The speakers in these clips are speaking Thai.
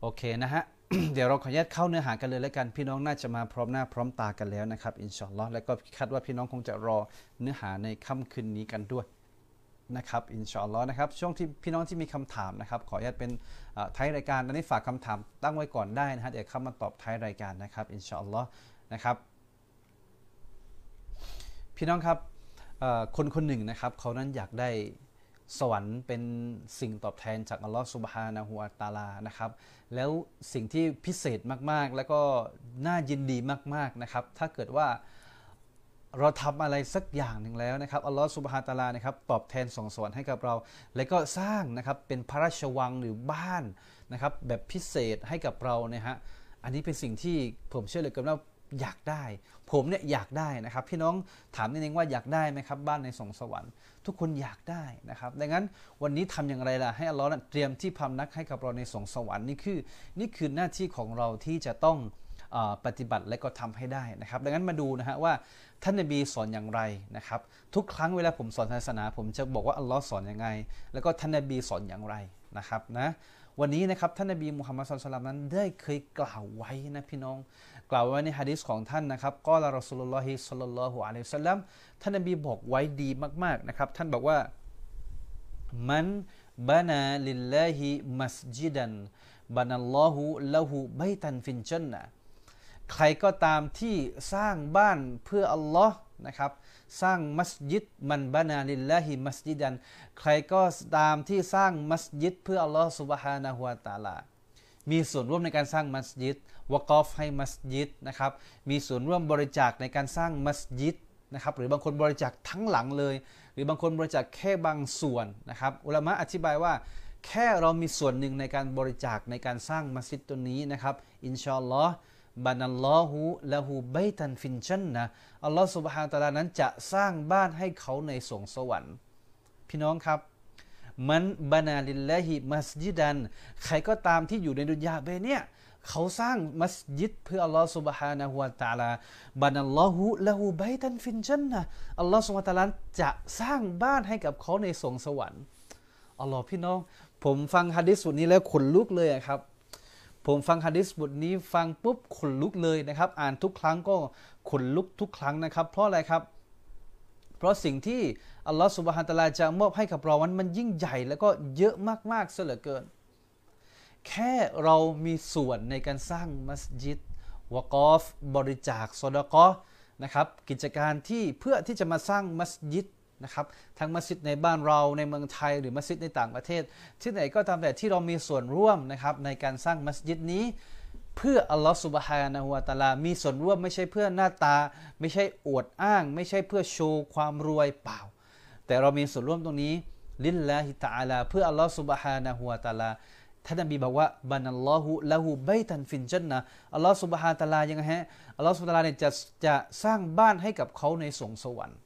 โอเคนะฮะ เดี๋ยวเราขออนุญาตเข้าเนื้อหากันเลยแล้วกันพี่น้องน่าจะมาพร้อมหน้าพร้อมตากันแล้วนะครับอินชอัลอแล้วก็คาดว่าพี่น้องคงจะรอเนื้อหาในค่ำคืนนี้กันด้วยนะครับอินชอัลอนะครับช่วงที่พี่น้องที่มีคำถามนะครับขออนุญาตเป็นท้ายรายการตอนนี้ฝากคำถามตั้งไว้ก่อนได้นะฮะเดี๋ยวเข้ามาตอบท้ายรายการนะครับอินชอัลอนะครับพี่น้องครับคนคนหนึ่งนะครับเขานั้นอยากได้ สวรรค์เป็นสิ่งตอบแทนจากอัลลอฮฺสุบฮานะฮูวาตาลานะครับ แล้วสิ่งที่พิเศษมากๆ แล้วก็น่ายินดีมากๆนะครับ ถ้าเกิดว่าเราทำอะไรสักอย่างหนึ่งแล้วนะครับอัลลอฮฺสุบฮานะฮูวาตาลานะครับตอบแทนส่งสวรรค์ให้กับเรา แล้วก็สร้างนะครับเป็นพระราชวังหรือบ้านนะครับแบบพิเศษให้กับเราเนี่ยฮะอันนี้เป็นสิ่งที่ผมเชื่อเลยกันว่า อยากได้ ผมเนี่ยอยากได้นะครับ พี่น้องถามนิดนึงว่าอยากได้ไหมครับ บ้านในสงสวรรค์ ทุกคนอยากได้นะครับ ดังนั้นวันนี้ทำอย่างไรล่ะให้อัลลอฮ์นั้นเตรียมที่พำนักให้กับเราในสงสวรรค์นี่คือนี่คือหน้าที่ของเราที่จะต้องปฏิบัติและก็ทำให้ได้นะครับ ดังนั้นมาดูนะฮะว่าท่านนบีสอนอย่างไรนะครับ ทุกครั้งเวลาผมสอนศาสนา ผมจะบอกว่าอัลลอฮ์สอนอยังไง แล้วก็ท่านนบีสอนอย่างไรนะครับนะวันนี้นะครับท่านนบีมุฮัมมัดสุลตัลลัมนั้นได้เคยกล่าวไว้นะพี่น้อง กล่าวไว้ในฮะดิษของท่านนะครับقال رسول الله صلى الله عليه وسلمท่านนบีบอกไว้ดีมากๆนะครับ ท่านบอกว่าمن بنى لله مسجدا بنى الله له بيتا في الجنةใครก็ตามที่สร้างบ้านเพื่ออัลลอฮ์นะครับ สร้างมัสยิดمن بنى لله مسجدا ใครก็ตามที่สร้างมัสยิดเพื่ออัลลอฮ์سبحانه وتعالى มีส่วนร่วมในการสร้างมัสยิด วกอฟให้มัสยิดนะครับ มีส่วนร่วมบริจาคในการสร้างมัสยิดนะครับ หรือบางคนบริจาคทั้งหลังเลย หรือบางคนบริจาคแค่บางส่วนนะครับ อุลามะอธิบายว่า แค่เรามีส่วนหนึ่งในการบริจาคในการสร้างมัสยิดตัวนี้นะครับ อินชาอัลลอฮ์ بنى الله له بيتا في الجنة อัลลอฮ์สุบฮานตะลานั้นจะสร้างบ้านให้เขาในสรวงสวรรค์ พี่น้องครับมันบานาลิลลาฮิมัสยิดัน ใครก็ตามที่อยู่ในดุนยาเบเนี่ย เขาสร้างมัสยิดเพื่ออัลลอฮ์สุบฮานะฮุวาตาลาบันัลลอฮุละหูไบตันฟินจันนะอัลลอฮ์สุบฮาตาลาจะสร้างบ้านให้กับเขาในสวงสวรรค์อัลลอฮ์พี่น้อง ผมฟังฮะดิษบทนี้แล้วขนลุกเลยครับ ผมฟังฮะดิษบทนี้ฟังปุ๊บขนลุกเลยนะครับ อ่านทุกครั้งก็ขนลุกทุกครั้งนะครับ เพราะอะไรครับ เพราะสิ่งที่อัลลอฮ์สุบฮานตะลาจะมอบให้กับเรามันมันยิ่งใหญ่แล้วก็เยอะมากๆเสียเหลือเกิน แค่เรามีส่วนในการสร้างมัสยิดวกอฟบริจาคซดกอนะครับกิจการที่เพื่อที่จะมาสร้างมัสยิดนะครับทั้งมัสยิดในบ้านเราในเมืองไทยหรือมัสยิดในต่างประเทศ ที่ไหนก็ตามแต่ที่เรามีส่วนร่วมนะครับในการสร้างมัสยิดนี้ เพื่ออัลลอฮฺสุบฮานะฮูวะตาลา มีส่วนร่วมไม่ใช่เพื่อหน้าตา ไม่ใช่อวดอ้าง ไม่ใช่เพื่อโชว์ความรวยเปล่า แต่เรามีส่วนร่วมตรงนี้ لله تعالى เพื่ออัลลอฮฺสุบฮานะฮูวะตาลา ท่านนบีบอกว่า بنى الله له بيتا في الجنة อัลลอฮฺสุบฮานตะอาลายังไงฮะอัลลอฮฺสุบฮานตะอาลาเนี่ยจะจะสร้างบ้านให้กับเขาในสรวงสวรรค์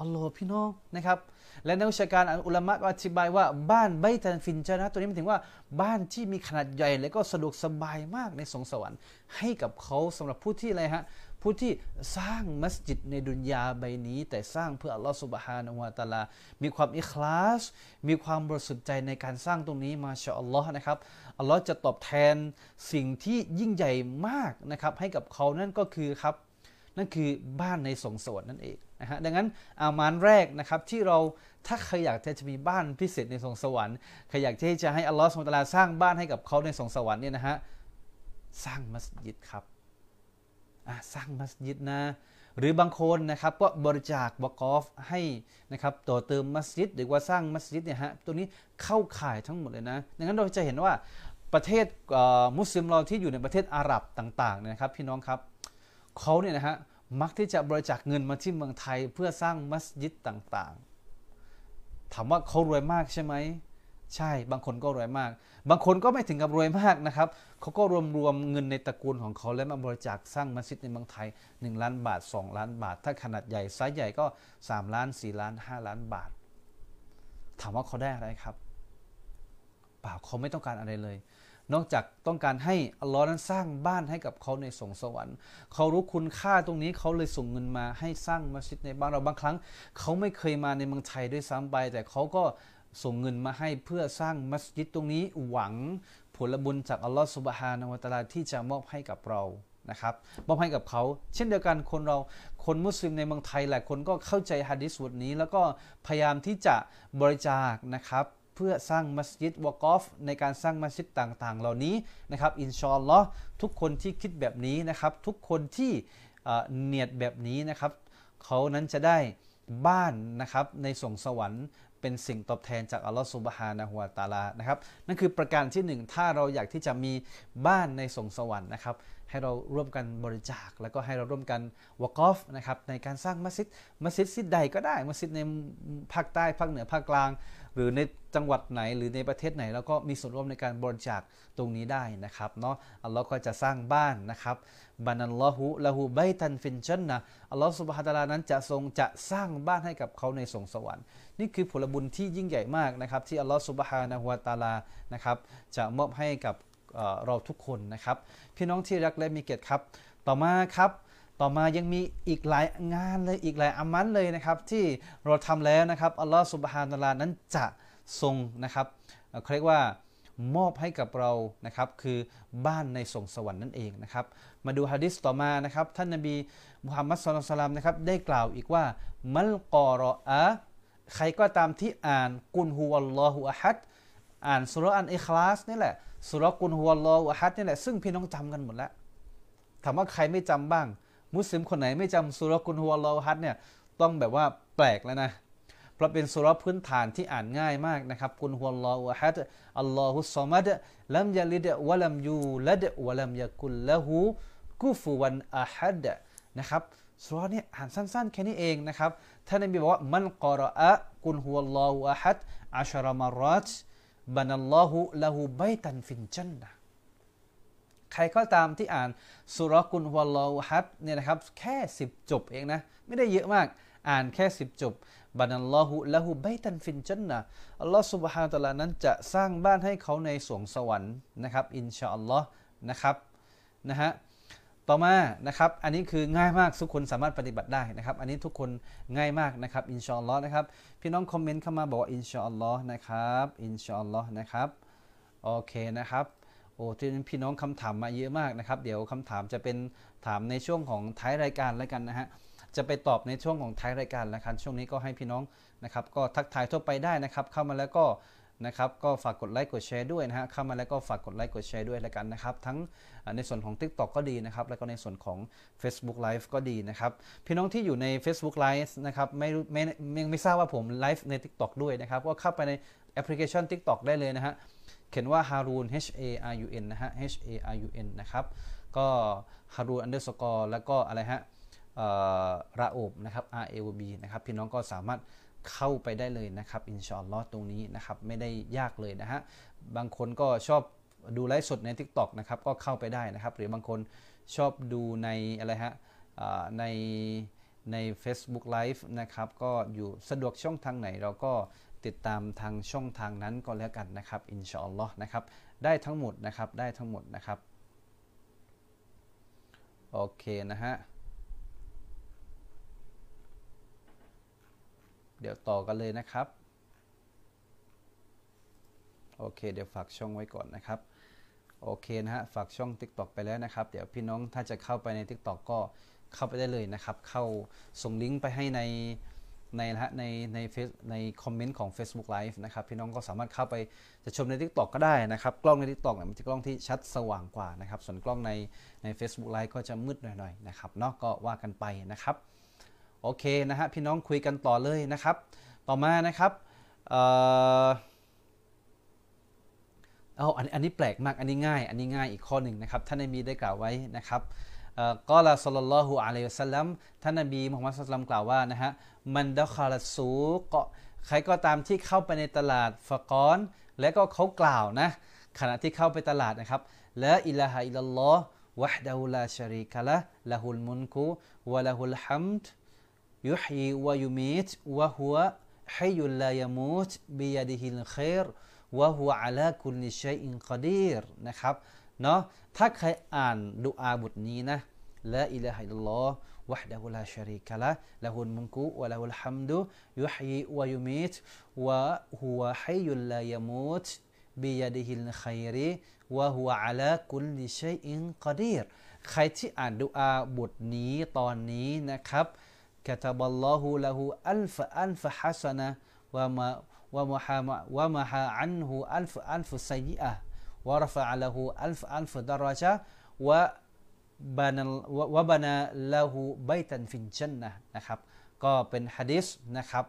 อัลลอฮ์พี่น้องนะครับและนักวิชาการอุลามะก็อธิบายว่าบ้าน بيتا في الجنة ตัวนี้หมายถึงว่าบ้านที่มีขนาดใหญ่และก็สะดวกสบายมากในสรวงสวรรค์ให้กับเขาสำหรับผู้ที่อะไรฮะ ผู้ที่สร้างมัสยิดในดุนยาใบนี้ แต่สร้างเพื่ออัลลอฮฺสุบฮานะฮูวะตาลา มีความอิคลาส มีความบริสุทธิ์ใจในการสร้างตรงนี้มาชาอัลลอฮ์นะครับ อัลลอฮ์จะตอบแทนสิ่งที่ยิ่งใหญ่มากนะครับให้กับเขานั่นก็คือครับ นั่นคือบ้านในสงสวรรค์นั่นเองนะฮะดังนั้นอามานแรกนะครับที่เราถ้าใครอยากจะมีบ้านพิเศษในสงสวรรค์ใครอยากที่จะให้อัลลอฮฺสุลตาราสร้างบ้านให้กับเขาในสงสวรรค์เนี่ยนะฮะสร้างมัสยิดครับ สร้างมัสยิดนะหรือบางคนนะครับก็บริจาควกอฟให้นะครับต่อเติมมัสยิดหรือว่าสร้างมัสยิดเนี่ยฮะตัวนี้เข้าข่ายทั้งหมดเลยนะดังนั้นเราจะเห็นว่าประเทศมุสลิมเราที่อยู่ในประเทศอาหรับต่างๆนะครับ พี่น้องครับเขาเนี่ยนะฮะมักที่จะบริจาคเงินมาที่เมืองไทยเพื่อสร้างมัสยิดต่างๆ ถามว่าเขารวยมากใช่ไหม ใช่บางคนก็รวยมาก บางคนก็ไม่ถึงกับรวยมากนะครับเขาก็รวมรวมเงินในตระกูลของเขาแล้วมาบริจาคสร้างมัสยิดในเมืองไทย 1 ล้านบาท 2 ล้านบาท ถ้าขนาดใหญ่ไซส์ใหญ่ก็ 3 ล้าน 4 ล้าน 5 ล้านบาท ถามว่าเขาได้อะไรครับเปล่าเขาไม่ต้องการอะไรเลย นอกจากต้องการให้อัลลอฮ์นั้นสร้างบ้านให้กับเขาในสงสวรรค์เขารู้คุณค่าตรงนี้เขาเลยส่งเงินมาให้สร้างมัสยิดในบ้านเราบางครั้งเขาไม่เคยมาในเมืองไทยด้วยซ้ำไปแต่เขาก็ ส่งเงินมาให้เพื่อสร้างมัสยิดตรงนี้หวังผลบุญจากอัลลอฮฺสุบฮานาวะตะลาที่จะมอบให้กับเรานะครับมอบให้กับเขา เช่นเดียวกันคนเราคนมุสลิมในเมืองไทยหลายคนก็เข้าใจฮะดิษบทนี้ แล้วก็พยายามที่จะบริจาคนะครับเพื่อสร้างมัสยิดวะกอฟในการสร้างมัสยิดต่างๆ เหล่านี้นะครับอินชอนลอทุกคนที่คิดแบบนี้นะครับ ทุกคนที่เนียดแบบนี้นะครับเขานั้นจะได้บ้านนะครับในสวงสวรรค์ เป็นสิ่งตอบแทนจากอัลลอฮฺสุบฮานะฮุวาตาลานะครับนั่นคือประการที่หนึ่งถ้าเราอยากที่จะมีบ้านในสงสวรรค์นะครับให้เราร่วมกันบริจาค แล้วก็ให้เราร่วมกันวกอฟนะครับในการสร้างมัสยิดมัสยิดสิดใดก็ได้มัสยิดในภาคใต้ภาคเหนือภาคกลาง หรือในจังหวัดไหนหรือในประเทศไหนเราก็มีส่วนร่วมในการบริจาคตรงนี้ได้นะครับเนาะอัลลอฮ์ก็จะสร้างบ้านนะครับบานัลลอฮุละหูไบตันฟินชันนะอัลลอฮ์สุบฮาตลานั้นจะทรงจะสร้างบ้านให้กับเขาในสงสวรรค์ นี่คือผลบุญที่ยิ่งใหญ่มากนะครับ ที่อัลลอฮ์สุบฮานะฮุวาตาลานะครับจะมอบให้กับเราทุกคนนะครับ พี่น้องที่รักและมีเกียรติครับ ต่อมาครับ ต่อมายังมีอีกหลายงานเลยอีกหลายอามันเลยนะครับที่เราทำแล้วนะครับอัลลอฮฺสุบฮานาลานั้นจะทรงนะครับเขาเรียกว่ามอบให้กับเรานะครับคือบ้านในสงสวรรค์นั่นเองนะครับมาดูฮะดิษต่อมานะครับท่านนบีมุฮัมมัดสุลตัลลัมนะครับได้กล่าวอีกว่ามัลกอรออะใครก็ตามที่อ่านกุนฮุวัลลอฮุอะฮัดอ่านสุรอันอิคลาสนี่แหละสุรกุลฮุวลลอฮฺฮัดนี่แหละซึ่งพี่น้องจำกันหมดแล้วถามว่าใครไม่จำบ้าง มุสลิมคนไหนไม่จำสุรกุลฮุวลอฮัดเนี่ยต้องแบบว่าแปลกแล้วนะเพราะเป็นสุรพื้นฐานที่อ่านง่ายมากนะครับกุลฮุวลอฮฮัดอัลลอฮุสซามัดลัมยาลิดวะลัมยูลัดวะลัมยากุลละหูกุฟวันอะฮัดนะครับสุรนี้อ่านสั้นๆ แค่นี้เองนะครับท่านนบีบอกว่ามันกอรอะกุลฮุวลลอฮฮัดอัชรามารัตบันัลลอฮุละหูไบตันฟินจันนะ ใครก็ตามที่อ่านซูเราะฮ์ قل هو الله أحد เนี่ยนะครับแค่สิบจบเองนะ ไม่ได้เยอะมากอ่านแค่สิบจบبنى الله له بيتا في الجنة อัลลอฮฺสุบฮานตะลานั้นจะสร้างบ้านให้เขาในสรวงสวรรค์นะครับ อินชาอัลลอฮ์นะครับนะฮะต่อมานะครับอันนี้คือง่ายมากทุกคนสามารถปฏิบัติได้นะครับ อันนี้ทุกคนง่ายมากนะครับอินชาอัลลอฮ์นะครับพี่น้องคอมเมนต์เข้ามาบอกว่าอินชาอัลลอฮ์นะครับอินชาอัลลอฮ์นะครับโอเคนะครับ โอ้ที่พี่น้องคำถามมาเยอะมากนะครับ เดี๋ยวคำถามจะเป็นถามในช่วงของท้ายรายการแล้วกันนะฮะจะไปตอบในช่วงของท้ายรายการแล้วกันช่วงนี้ก็ให้พี่น้องนะครับ ก็ทักทายทั่วไปได้นะครับ เข้ามาแล้วก็นะครับก็ฝากกดไลค์กดแชร์ด้วยนะฮะเข้ามาแล้วก็ฝากกดไลค์กดแชร์ด้วยแล้วกันนะครับ ทั้งในส่วนของ TikTok ก็ดีนะครับ แล้วก็ในส่วนของ Facebook Live ก็ดีนะครับ พี่น้องที่อยู่ใน Facebook Live นะครับไม่ไม่ไม่ไม่ทราบว่าผมไลฟ์ใน TikTok ด้วยนะครับ ก็เข้าไปใน แอปพลิเคชัน TikTok ได้เลยนะฮะ เขียนว่า Harun H A R U N นะฮะ H A R U N นะครับ ก็ Harun underscore แล้วก็อะไรฮะระอบนะครับ R A O B นะครับ พี่น้องก็สามารถเข้าไปได้เลยนะครับ อินชาอัลลอฮ์ตรงนี้นะครับ ไม่ได้ยากเลยนะฮะ บางคนก็ชอบดูไลฟ์สดใน TikTok นะครับ ก็เข้าไปได้นะครับ หรือบางคนชอบดูในอะไรฮะในใน Facebook Live นะครับ ก็อยู่สะดวกช่องทางไหนเราก็ ติดตามทางช่องทางนั้นก็แล้วกันนะครับ อินชาอัลลอฮ์นะครับ ได้ทั้งหมดนะครับ ได้ทั้งหมดนะครับ โอเคนะฮะ เดี๋ยวต่อกันเลยนะครับ โอเค เดี๋ยวฝากช่องไว้ก่อนนะครับ โอเคนะฮะ ฝากช่อง TikTok ไปแล้วนะครับ เดี๋ยวพี่น้องถ้าจะเข้าไปใน TikTok ก็เข้าไปได้เลยนะครับ เข้าส่งลิงก์ไปให้ใน ในนะฮะในในเฟซในคอมเมนต์ของ Facebook Live นะครับ พี่น้องก็สามารถเข้าไปจะชมใน TikTok ก็ได้นะครับ กล้องใน TikTok เนี่ยมันจะกล้องที่ชัดสว่างกว่านะครับ ส่วนกล้องในใน Facebook Live ก็จะมืดหน่อยๆนะครับเนาะก็ว่ากันไปนะครับ โอเคนะฮะพี่น้องคุยกันต่อเลยนะครับ ต่อมานะครับเอ่อเอาอันอันนี้แปลกมากอันนี้ง่าย อันนี้ง่ายอีกข้อหนึ่งนะครับท่านในบีได้กล่าวไว้นะครับ قال صلى الله عليه وسلم ท่านนบีมุฮัมมัดสัลลัมกล่าวว่านะฮะ من دخل السوق ใครก็ตามที่เข้าไปในตลาดفقال และก็เขากล่าวนะขณะที่เข้าไปตลาดนะครับلا إله إلا الله وحده لا شريك له له الملك وله الحمد يحيي ويميت وهو حي لا يموت بيده الخير وهو على كل شيء قديرนะครับ เนาะถ้าใครอ่านดูอาบทนี้นะلا إله إلا الله وحده لا شريك له له الملك وله الحمد يحيي ويميت وهو حي لا يموت بيده الخير وهو على كل شيء قدير ใครที่อ่านดูอาบทนี้ตอนนี้นะครับكتب الله له ألف ألف حسنة وما ومحا ومحا عنه ألف ألف سيئة ورفع له ألف ألف درجة وبنى وبنى له بيتا في الجنة นะครับก็เป็นฮะดิษนะครับ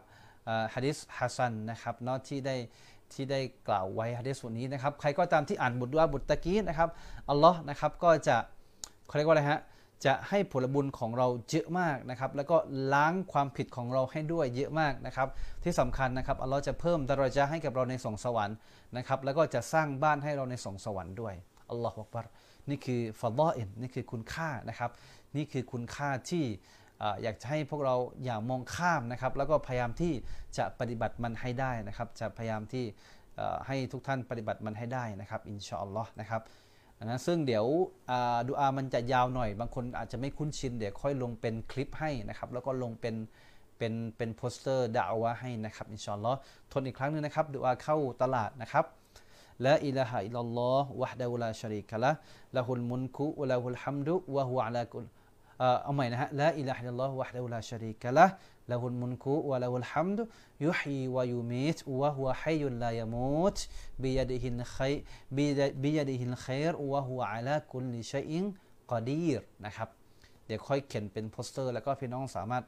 ฮะดิษฮัสซันนะครับเนาะที่ได้ที่ได้กล่าวไว้ฮะดิษส่วนี้นะครับ ใครก็ตามที่อ่านบทดุอาบทตะกี้นะครับอัลลอฮ์นะครับก็จะเขาเรียกว่าอะไรฮะ จะให้ผลบุญของเราเยอะมากนะครับแล้วก็ล้างความผิดของเราให้ด้วยเยอะมากนะครับที่สำคัญนะครับอัลลอฮ์จะเพิ่มดารจาให้กับเราในสองสวรรค์นะครับแล้วก็จะสร้างบ้านให้เราในสองสวรรค์ด้วยอัลลอฮฺอักบัรนี่คือฟาดออินนี่คือคุณค่านะครับนี่คือคุณค่าที่อยากจะให้พวกเราอย่ามองข้ามนะครับแล้วก็พยายามที่จะปฏิบัติมันให้ได้นะครับจะพยายามที่ให้ทุกท่านปฏิบัติมันให้ได้นะครับอินชาอัลลอฮ์นะครับ นะซึ่งเดี๋ยวดูอามันจะยาวหน่อย บางคนอาจจะไม่คุ้นชิน เดี๋ยวค่อยลงเป็นคลิปให้นะครับ แล้วก็ลงเป็นเป็นเป็นโปสเตอร์ดาวะให้นะครับอินชาอัลลอฮ์ทนอีกครั้งนึงนะครับดูอาเข้าตลาดนะครับلا إله إلا الله وحده لا شريك له له الملك وله الحمد وهو على كل เอาใหม่นะฮะ لا إله إلا الله وحده لا شريك له له الملك وله الحمد يحيي ويميت وهو حي لا يموت بيده الخير بيده الخير وهو على كل شيء قدير นะครับ เดี๋ยวค่อยเขียนเป็นโปสเตอร์ แล้วก็พี่น้องสามารถ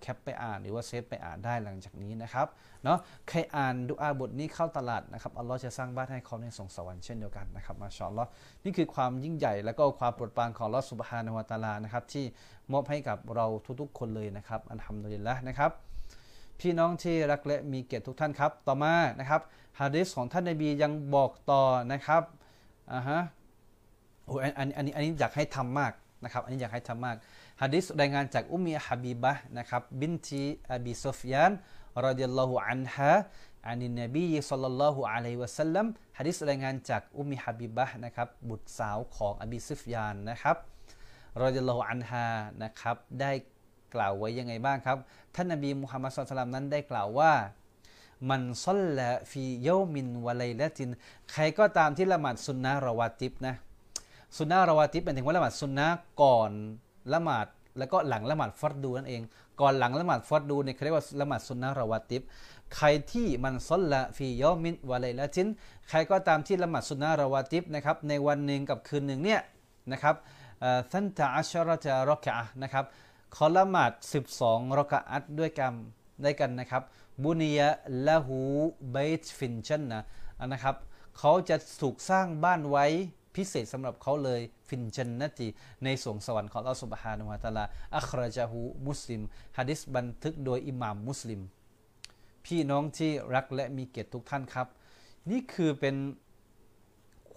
แคปไปอ่านหรือว่าเซฟไปอ่านได้หลังจากนี้นะครับเนาะใครอ่านดูอาบทนี้เข้าตลาดนะครับอัลลอฮ์จะสร้างบ้านให้เขาในสรวงสวรรค์เช่นเดียวกันนะครับมาชาอัลลอฮ์นี่คือความยิ่งใหญ่และก็ความโปรดปรานของอัลลอฮ์สุบฮานวตาลานะครับที่มอบให้กับเราทุกๆ คนเลยนะครับอัลฮัมดุลิลละนะครับพี่น้องที่รักและมีเกียรติทุกท่านครับ ต่อมานะครับฮะดิษของท่านนบียังบอกต่อนะครับอ่าฮะโอ้อันอันนี้อันนี้อยากให้ทำมาก นะครับอันนี้อยากให้ทำมากฮะดิษรายงานจากอุมีฮะบีบะนะครับบินทีอบีซุฟยานรดิยัลลอฮุอันฮะอานินนบีสัลลัลลอฮุอะลัยวะสัลลัมฮะดิษรายงานจากอุมีฮะบีบะนะครับบุตรสาวของอบีซุฟยานนะครับรดิยัลลอฮุอันฮะนะครับได้กล่าวไว้ยังไงบ้างครับ ท่านนบีมุฮัมมัดสุลตัลนั้นได้กล่าวว่ามันซัลละฟีเยมินวะไลละติน ใครก็ตามที่ละหมาดสุนนะราวาติบนะ สุนนะราวาติบเป็นถึงว่าละหมาดสุนนะก่อนละหมาดแล้วก็หลังละหมาดฟัดดูนั่นเอง ก่อนหลังละหมาดฟัดดูเนี่ยเขาเรียกว่าละหมาดสุนนะราวาติบใครที่มันซัลละฟียอมินวะไลละตินใครก็ตามที่ละหมาดสุนนะราวาติบนะครับในวันหนึ่งกับคืนหนึ่งเนี่ยนะครับثنتي عشرة ركعة นะครับเขาละหมาด 12รอกะอัตด้วยกันได้กันนะครับ بني له بيت في الجنة นะครับเขาจะถูกสร้างบ้านไว้ พิเศษสำหรับเขาเลย في الجنة ในสรวงสวรรค์ของอัลลอฮฺสุบฮานุวะตาลาأخرجه مسلم ฮะดิษบันทึกโดยอิหม่ามมุสลิม พี่น้องที่รักและมีเกียรติทุกท่านครับ นี่คือเป็น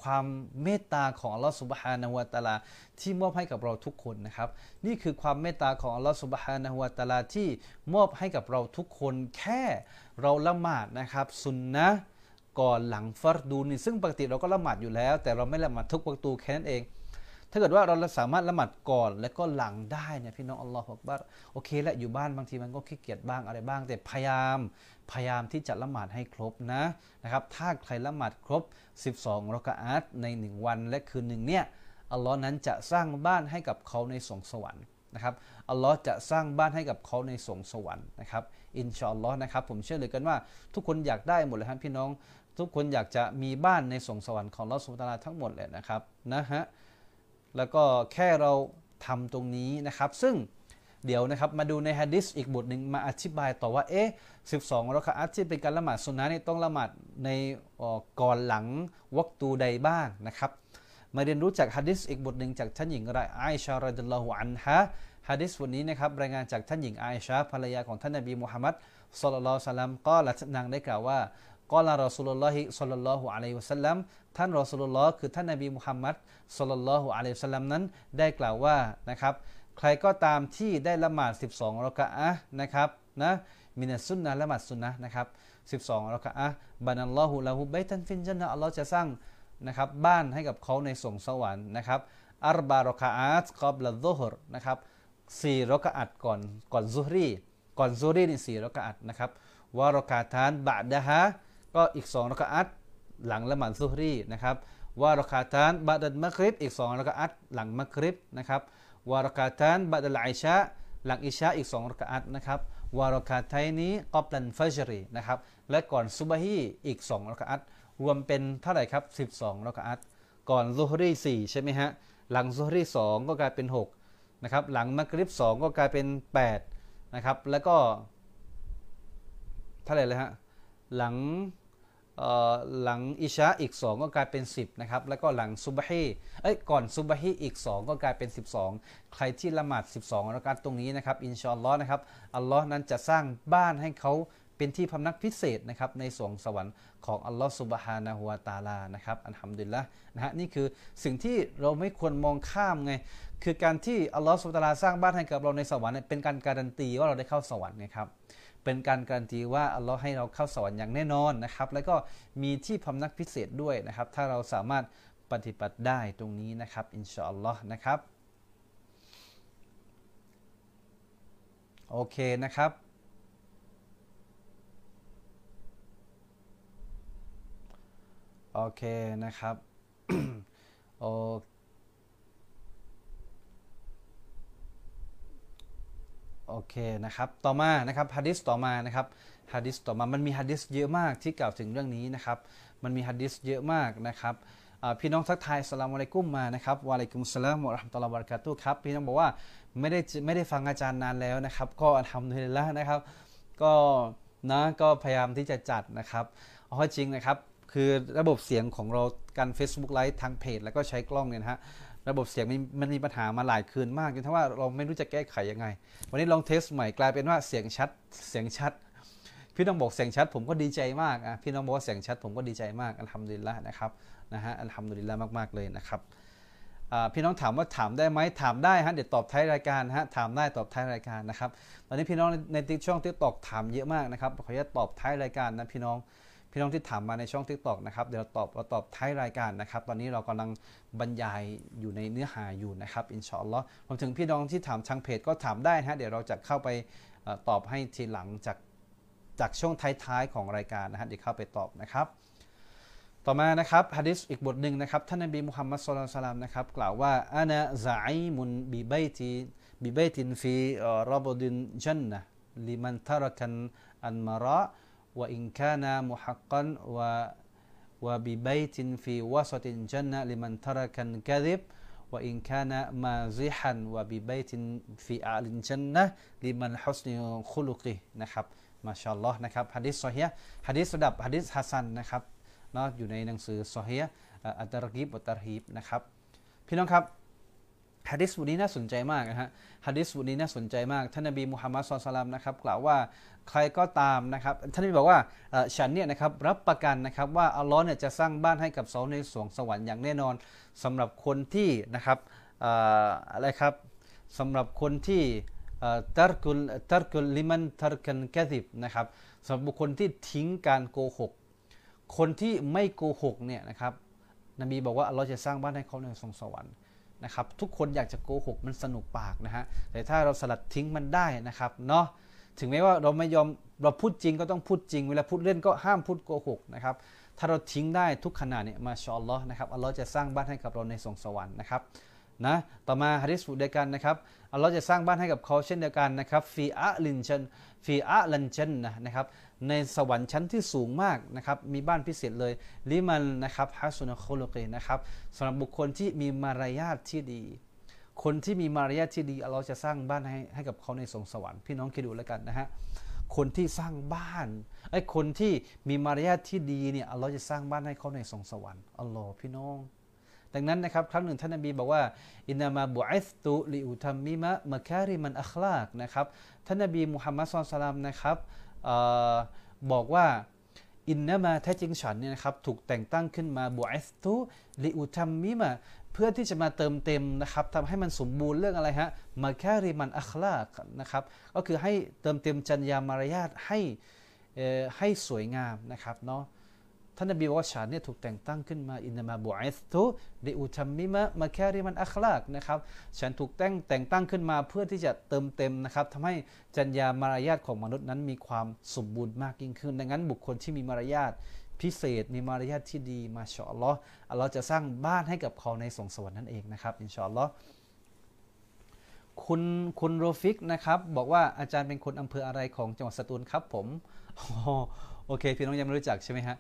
ความเมตตาของอัลลอฮฺสุบฮานะฮุวาตาลาที่มอบให้กับเราทุกคนนะครับ นี่คือความเมตตาของอัลลอฮฺสุบฮานะฮุวาตาลาที่มอบให้กับเราทุกคนแค่เราละหมาดนะครับสุนนะ ก่อนหลังฟัรดูนี่ซึ่งปกติเราก็ละหมาดอยู่แล้ว แต่เราไม่ละหมาดทุกประตูแค่นั้นเอง ถ้าเกิดว่าเราสามารถละหมาดก่อนและก็หลังได้เนี่ยพี่น้องอัลลอฮฺบอกว่าโอเคและอยู่บ้านบางทีมันก็ขี้เกียจบ้างอะไรบ้าง แต่พยายามพยายามที่จะละหมาดให้ครบนะนะครับถ้าใครละหมาดครบ 12รอกะอัตใน 1 วันและคืนหนึ่งเนี่ยอัลลอฮ์นั้นจะสร้างบ้านให้กับเขาในสงสวรรค์นะครับอัลลอฮ์จะสร้างบ้านให้กับเขาในสงสวรรค์นะครับอินชาอัลลอฮ์นะครับผมเชื่อเลยกันว่าทุกคนอยากได้หมดเลยครับพี่น้อง ทุกคนอยากจะมีบ้านในสงสวรรค์ของลอสุตาลาทั้งหมดเลยนะครับนะฮะแล้วก็แค่เราทำตรงนี้นะครับ ซึ่งเดี๋ยวนะครับมาดูในฮะดิษอีกบทหนึ่งมาอธิบายต่อว่าเอ๊ะ12รักอัตที่เป็นการละหมาดสุนนะนี่ต้องละหมาดในก่อนหลังวักตูใดบ้างนะครับมาเรียนรู้จากฮะดิษอีกบทหนึ่งจากท่านหญิงไรไอชารดิลลอฮุอันฮะฮะดิษวันนี้นะครับรายงานจากท่านหญิงไอชาภรรยาของท่านนบีมุฮัมมัดสุลลัลสัลลัมก็ละนางได้กล่าวว่า กอลารอสุลลอฮิสัลลัลลอฮุอะลัยฮิวะสัลลัมท่านรอสุลลอฮ์คือท่านนบีมุฮัมมัดสัลลัลลอฮุอะลัยฮิวะสัลลัมนั้นได้กล่าวว่านะครับใครก็ตามที่ได้ละหมาด 12รอกะอะนะครับนะมินัสซุนนะละหมาดซุนนะนะครับ12รอกะอะบันัลลอฮุละหุบัยตันฟินจันนะอัลลอฮ์จะสร้างนะครับบ้านให้กับเขาในสวงสวรรค์นะครับอัรบารอกะอัตกอบละซุฮรนะครับสี่รอกะอัตก่อนก่อนซุฮรีก่อนซุฮรีนี่สี่รอกะอัตนะครับวารอกาทานบะดะฮะ ก็อีก2รักอัตหลังละหมาดซุฮรีนะครับวารากาตานบาดัลมักริบอีก2รากาอัตหลังมักริบนะครับวารากาตานบาดัลไอชะหลังอิชาอีก2รากาอัตนะครับวารากาไทนี้กอบลันฟัจรีนะครับและก่อนซุบฮีอีก2รากาอัตรวมเป็นเท่าไหร่ครับ 12รากาอัตก่อนซุฮรี4ใช่ไหมฮะหลังซุฮรี2ก็กลายเป็น6นะครับหลังมักริบ2ก็กลายเป็น8นะครับแล้วก็เท่าไหร่เลยฮะหลัง หลังอิชาอีก 2 ก็กลายเป็น 10นะครับแล้วก็หลังซุบฮีเอ้ยก่อนซุบฮีอีก 2 ก็กลายเป็น 12 ใครที่ละหมาด 12รักาตรงนี้นะครับอินชอัลอ์นะครับอัลลอฮ์นั้นจะสร้างบ้านให้เขาเป็นที่พำนักพิเศษนะครับในสวงสวรรค์ของอัลลอฮ์สุบฮานะฮุวาตาลานะครับอันฮัมดุลิลละนะฮะนี่คือสิ่งที่เราไม่ควรมองข้ามไง คือการที่อัลลอฮ์สุบฮานะตาลาสร้างบ้านให้กับเราในสวรรค์เป็นการการันตีว่าเราได้เข้าสวรรค์นะครับ เป็นการการันตีว่าอัลลอฮ์ให้เราเข้าสวรรค์อย่างแน่นอนนะครับ แล้วก็มีที่พำนักพิเศษด้วยนะครับ ถ้าเราสามารถปฏิบัติได้ตรงนี้นะครับ อินชาอัลลอฮ์นะครับ โอเคนะครับ โอเคนะครับ โอ โอเคนะครับ ต่อมานะครับฮะดิษต่อมานะครับฮะดิษต่อมา มันมีฮะดิษเยอะมากที่กล่าวถึงเรื่องนี้นะครับ มันมีฮะดิษเยอะมากนะครับพี่น้องทักทายสลามอะลัยกุมมานะครับวะลัยกุมสลามวะรามตุลลอฮ์วะบะเราะกาตุครับ พี่น้องบอกว่าไม่ได้ไม่ได้ฟังอาจารย์นานแล้วนะครับ ก็ทำเลยแล้วนะครับ ก็นะก็พยายามที่จะจัดนะครับเอาจริงนะครับ คือระบบเสียงของเราการ Facebook ไลฟ์ทางเพจ แล้วก็ใช้กล้องเนี่ยนะฮะ ระบบเสียงมันมีปัญหามาหลายคืนมากจนทั้งว่าเราไม่รู้จะแก้ไขยังไง วันนี้ลอง test ใหม่กลายเป็นว่าเสียงชัดเสียงชัด พี่น้องบอกเสียงชัด ผมก็ดีใจมากอะพี่น้องบอกว่าเสียงชัด ผมก็ดีใจมากอัลฮัมดุลิลละนะครับนะฮะอัลฮัมดุลิลละมากๆเลยนะครับพี่น้องถามว่าถามได้ไหมถามได้ฮะเดี๋ยวตอบท้ายรายการฮะถามได้ตอบท้ายรายการนะครับตอนนี้พี่น้องในติ๊กช่อง TikTok ถามเยอะมากนะครับขออนุญาตตอบท้ายรายการนะพี่น้อง พี่น้องที่ถามมาในช่อง TikTok นะครับเดี๋ยวเราตอบเราตอบท้ายรายการนะครับ ตอนนี้เรากำลังบรรยายอยู่ในเนื้อหาอยู่นะครับอินชาอัลลอฮ์รวมถึงพี่น้องที่ถามทางเพจก็ถามได้นะฮะเดี๋ยวเราจะเข้าไปตอบให้ทีหลังจากจากช่วงท้ายๆของรายการนะฮะเดี๋ยวเข้าไปตอบนะครับ ต่อมานะครับฮะดิษอีกบทหนึ่งนะครับท่านนบีมุฮัมมัดสุลตัลลัมนะครับกล่าวว่าอานะซาอิมุนบิเบติบิเบตินฟีรบดินจันนะลิมันทารกันอันมาระ وإن كان محقا و وببيت في وسط الجنة لمن ترك الكذب وإن كان مازحا وببيت في أعلى الجنة لمن حسن خلقه นะครับมาชาลลอนะครับฮะดิษซอฮีฮะดิษระดับฮะดิษฮัสันนะครับเนาะอยู่ในหนังสือซอฮีอัตรกิบอัตรฮีบนะครับพี่น้องครับฮะดิษวันนี้น่าสนใจมากนะฮะฮะดิษวันี้น่าสนใจมากท่านนบีมุฮัมมัดสุลตัลามนะครับกล่าวว่า ใครก็ตามนะครับท่านนบีบอกว่าฉันเนี่ยนะครับรับประกันนะครับว่าอัลลอฮ์เนี่ยจะสร้างบ้านให้กับเขาในสวงสวรรค์อย่างแน่นอนสำหรับคนที่นะครับอะไรครับสำหรับคนที่ตารกุลตารกุลลิมันตารกันแกซิบนะครับสำหรับบุคคลที่ทิ้งการโกหก คนที่ไม่โกหกเนี่ยนะครับนบีบอกว่าอัลลอฮ์จะสร้างบ้านให้เขาในสวงสวรรค์นะครับ ทุกคนอยากจะโกหกมันสนุกปากนะฮะแต่ถ้าเราสลัดทิ้งมันได้นะครับเนาะ ถึงแม้ว่าเราไม่ยอมเราพูดจริงก็ต้องพูดจริง เวลาพูดเล่นก็ห้ามพูดโกหกนะครับ ถ้าเราทิ้งได้ทุกขณะเนี่ยมาชออัลลอฮ์นะครับอัลลอฮ์จะสร้างบ้านให้กับเราในสวงสวรรค์นะครับนะต่อมาฮะดิษบุเดียวกันนะครับอัลลอฮ์จะสร้างบ้านให้กับเขาเช่นเดียวกันนะครับฟีอะลินชันฟีอะลันชันนะนะครับในสวรรค์ชั้นที่สูงมากนะครับมีบ้านพิเศษเลยลิมันนะครับฮัสุนโคโลเกนะครับสำหรับบุคคลที่มีมารยาทที่ดี คนที่มีมารยาทที่ดีอัลลอฮ์จะสร้างบ้านให้ให้กับเขาในสงสวรรค์พี่น้องคิดดูแล้วกันนะฮะคนที่สร้างบ้านไอ้คนที่มีมารยาทที่ดีเนี่ยอัลลอฮ์จะสร้างบ้านให้เขาในสงสวรรค์อัลลอฮ์พี่น้อง ดังนั้นนะครับครั้งหนึ่งท่านนบีบอกว่าอินนามาบุอิสตุลิอุทัมมิมะมะคาริมันอัคลากนะครับท่านนบีมุฮัมมัดสุลตัลลัมนะครับบอกว่าอินนามาแท้จริงฉันเนี่ยนะครับถูกแต่งตั้งขึ้นมาบุอิสตุลิอุทัมมิมะ เพื่อที่จะมาเติมเต็มนะครับทำให้มันสมบูรณ์เรื่องอะไรฮะมาแค่ริมันอัคลากนะครับก็คือให้เติมเต็มจัญญามารยาทให้ให้สวยงามนะครับเนาะท่านนบีบอกว่าฉันเนี่ยถูกแต่งตั้งขึ้นมาอินนามาบุอิสตุดิอุทัมมิมะมาแคริมันอัคลากนะครับฉันถูกแต่งแต่งตั้งขึ้นมาเพื่อที่จะเติมเต็มนะครับทำให้จัญญามารยาทของมนุษย์นั้นมีความสมบูรณ์มากยิ่งขึ้น ดังนั้นบุคคลที่มีมารยาท พิเศษ มีมารยาทที่ดีมาชาอัลลอฮ์อัลลอฮ์จะสร้างบ้านให้กับเขาในสงสวรรค์นั่นเองนะครับอินชาอัลลอฮ์คุณคุณโรฟิกนะครับบอกว่าอาจารย์เป็นคนอำเภออะไรของจังหวัดสตูลครับผมโอเคพี่น้องยังไม่รู้จักใช่ไหมฮะ